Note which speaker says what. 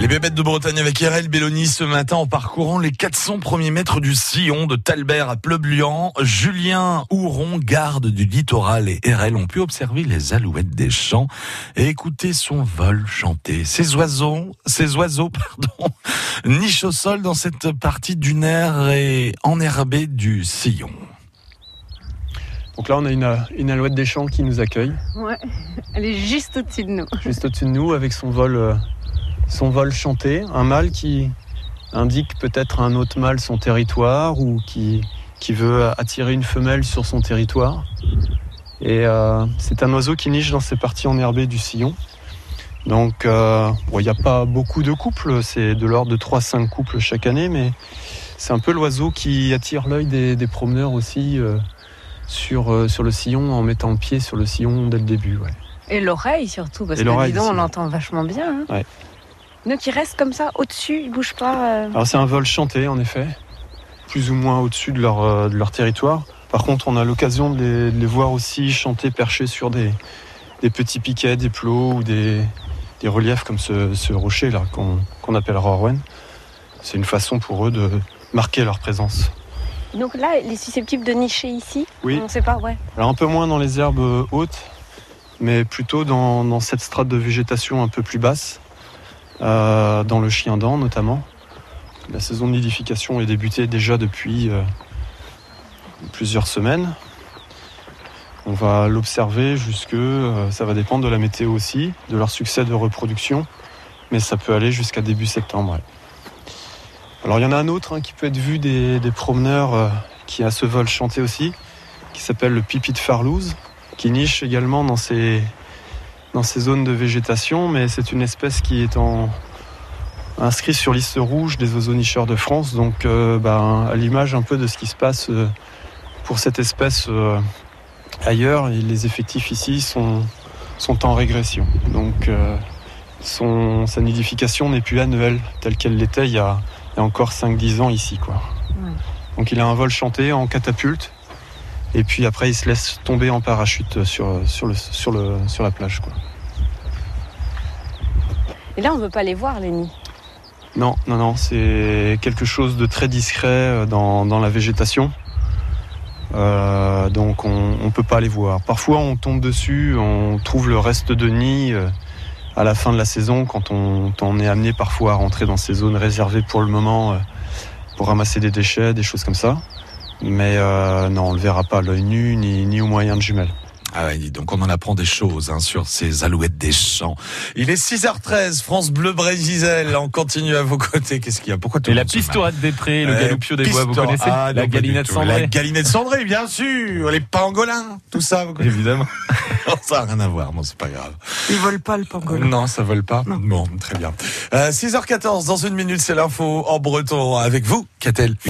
Speaker 1: Les bébêtes de Bretagne avec RL Belloni ce matin en parcourant les 400 premiers mètres du sillon de Talbert à Pleublian. Julien Houron, garde du littoral et RL ont pu observer les alouettes des champs et écouter son vol chanter. Ces oiseaux, ces oiseaux, pardon, nichent au sol dans cette partie dunaire et enherbée du sillon.
Speaker 2: Donc là, on a une, une alouette des champs qui nous accueille.
Speaker 3: Ouais, elle est juste au-dessus de nous.
Speaker 2: Juste au-dessus de nous avec son vol, euh, son vol chanté. Un mâle qui indique peut-être à un autre mâle son territoire ou qui, qui veut attirer une femelle sur son territoire. Et euh, c'est un oiseau qui niche dans ces parties enherbées du sillon. Donc euh, il n'y a pas beaucoup de couples, c'est de l'ordre de 3-5 couples chaque année, mais c'est un peu l'oiseau qui attire l'œil des, des promeneurs aussi euh, sur, euh, sur le sillon en mettant le pied sur le sillon dès le début. Ouais.
Speaker 3: Et l'oreille surtout, parce
Speaker 2: Et
Speaker 3: que dis donc, on l'entend vachement bien. Hein.
Speaker 2: Ouais.
Speaker 3: Donc il reste comme ça au-dessus, il bouge pas. euh.
Speaker 2: Alors c'est un vol chanté en effet, plus ou moins au-dessus de leur, euh, de leur territoire. Par contre, on a l'occasion de les, de les voir aussi chanter perchés sur des, des petits piquets, des plots ou des, des reliefs comme ce, ce rocher là qu'on qu'on appelle Rorwen. C'est une façon pour eux de marquer leur présence.
Speaker 3: Donc là, il est susceptible de nicher ici
Speaker 2: Oui.
Speaker 3: On sait pas, ouais.
Speaker 2: Alors un peu moins dans les herbes euh, hautes, mais plutôt dans, dans cette strate de végétation un peu plus basse, euh, dans le chien dent notamment. La saison de nidification est débutée déjà depuis euh, plusieurs semaines. On va l'observer jusque, euh, ça va dépendre de la météo aussi, de leur succès de reproduction, mais ça peut aller jusqu'à début septembre. ouais. Alors il y en a un autre hein, qui peut être vu des, promeneurs euh, qui a ce vol chanté aussi, qui s'appelle le pipi de Farlouse, qui niche également dans ces, dans ces zones de végétation, mais c'est une espèce qui est inscrite sur liste rouge des oiseaux nicheurs de France, donc euh, ben, à l'image un peu de ce qui se passe euh, pour cette espèce ailleurs, les effectifs ici sont, sont en régression. Donc son, sa nidification n'est plus annuelle telle qu'elle l'était il y a, il y a encore 5-10 ans ici. Quoi.
Speaker 3: Ouais.
Speaker 2: Donc il a un vol chanté en catapulte. Et puis après, il se laisse tomber en parachute sur, sur, le, sur, le, sur la plage. Quoi.
Speaker 3: Et là, on veut pas les voir, les nids.
Speaker 2: Non, non, non, c'est quelque chose de très discret euh, dans, dans la végétation. Euh, donc on ne peut pas les voir. Parfois, on tombe dessus, on trouve le reste de nid euh, à la fin de la saison quand on, est amené parfois à rentrer dans ces zones réservées pour le moment euh, pour ramasser des déchets, des choses comme ça. Mais euh, non, on le verra pas à l'œil nu ni, ni au moyen de jumelles.
Speaker 1: Ah ouais, dis donc on en apprend des choses hein, sur ces alouettes des champs. Il est 6h13, France Bleu Brésil, on continue à vos côtés. Qu'est-ce qu'il y a? Pourquoi tout
Speaker 4: Et
Speaker 1: le
Speaker 4: la pistorade des prés, le
Speaker 1: Euh,
Speaker 4: galoupio des bois, vous connaissez
Speaker 1: Ah,
Speaker 4: La
Speaker 1: non,
Speaker 4: galinette cendrée
Speaker 1: La galinette cendrée, bien sûr. Les pangolins, tout ça. Vous connaissez
Speaker 4: Évidemment.
Speaker 1: Non, ça n'a rien à voir, non, c'est pas grave.
Speaker 5: Ils volent pas le pangolin.
Speaker 1: Non, ça vole pas. Bon, très bien. Euh, 6h14, dans une minute, c'est l'info en breton avec vous, Catel.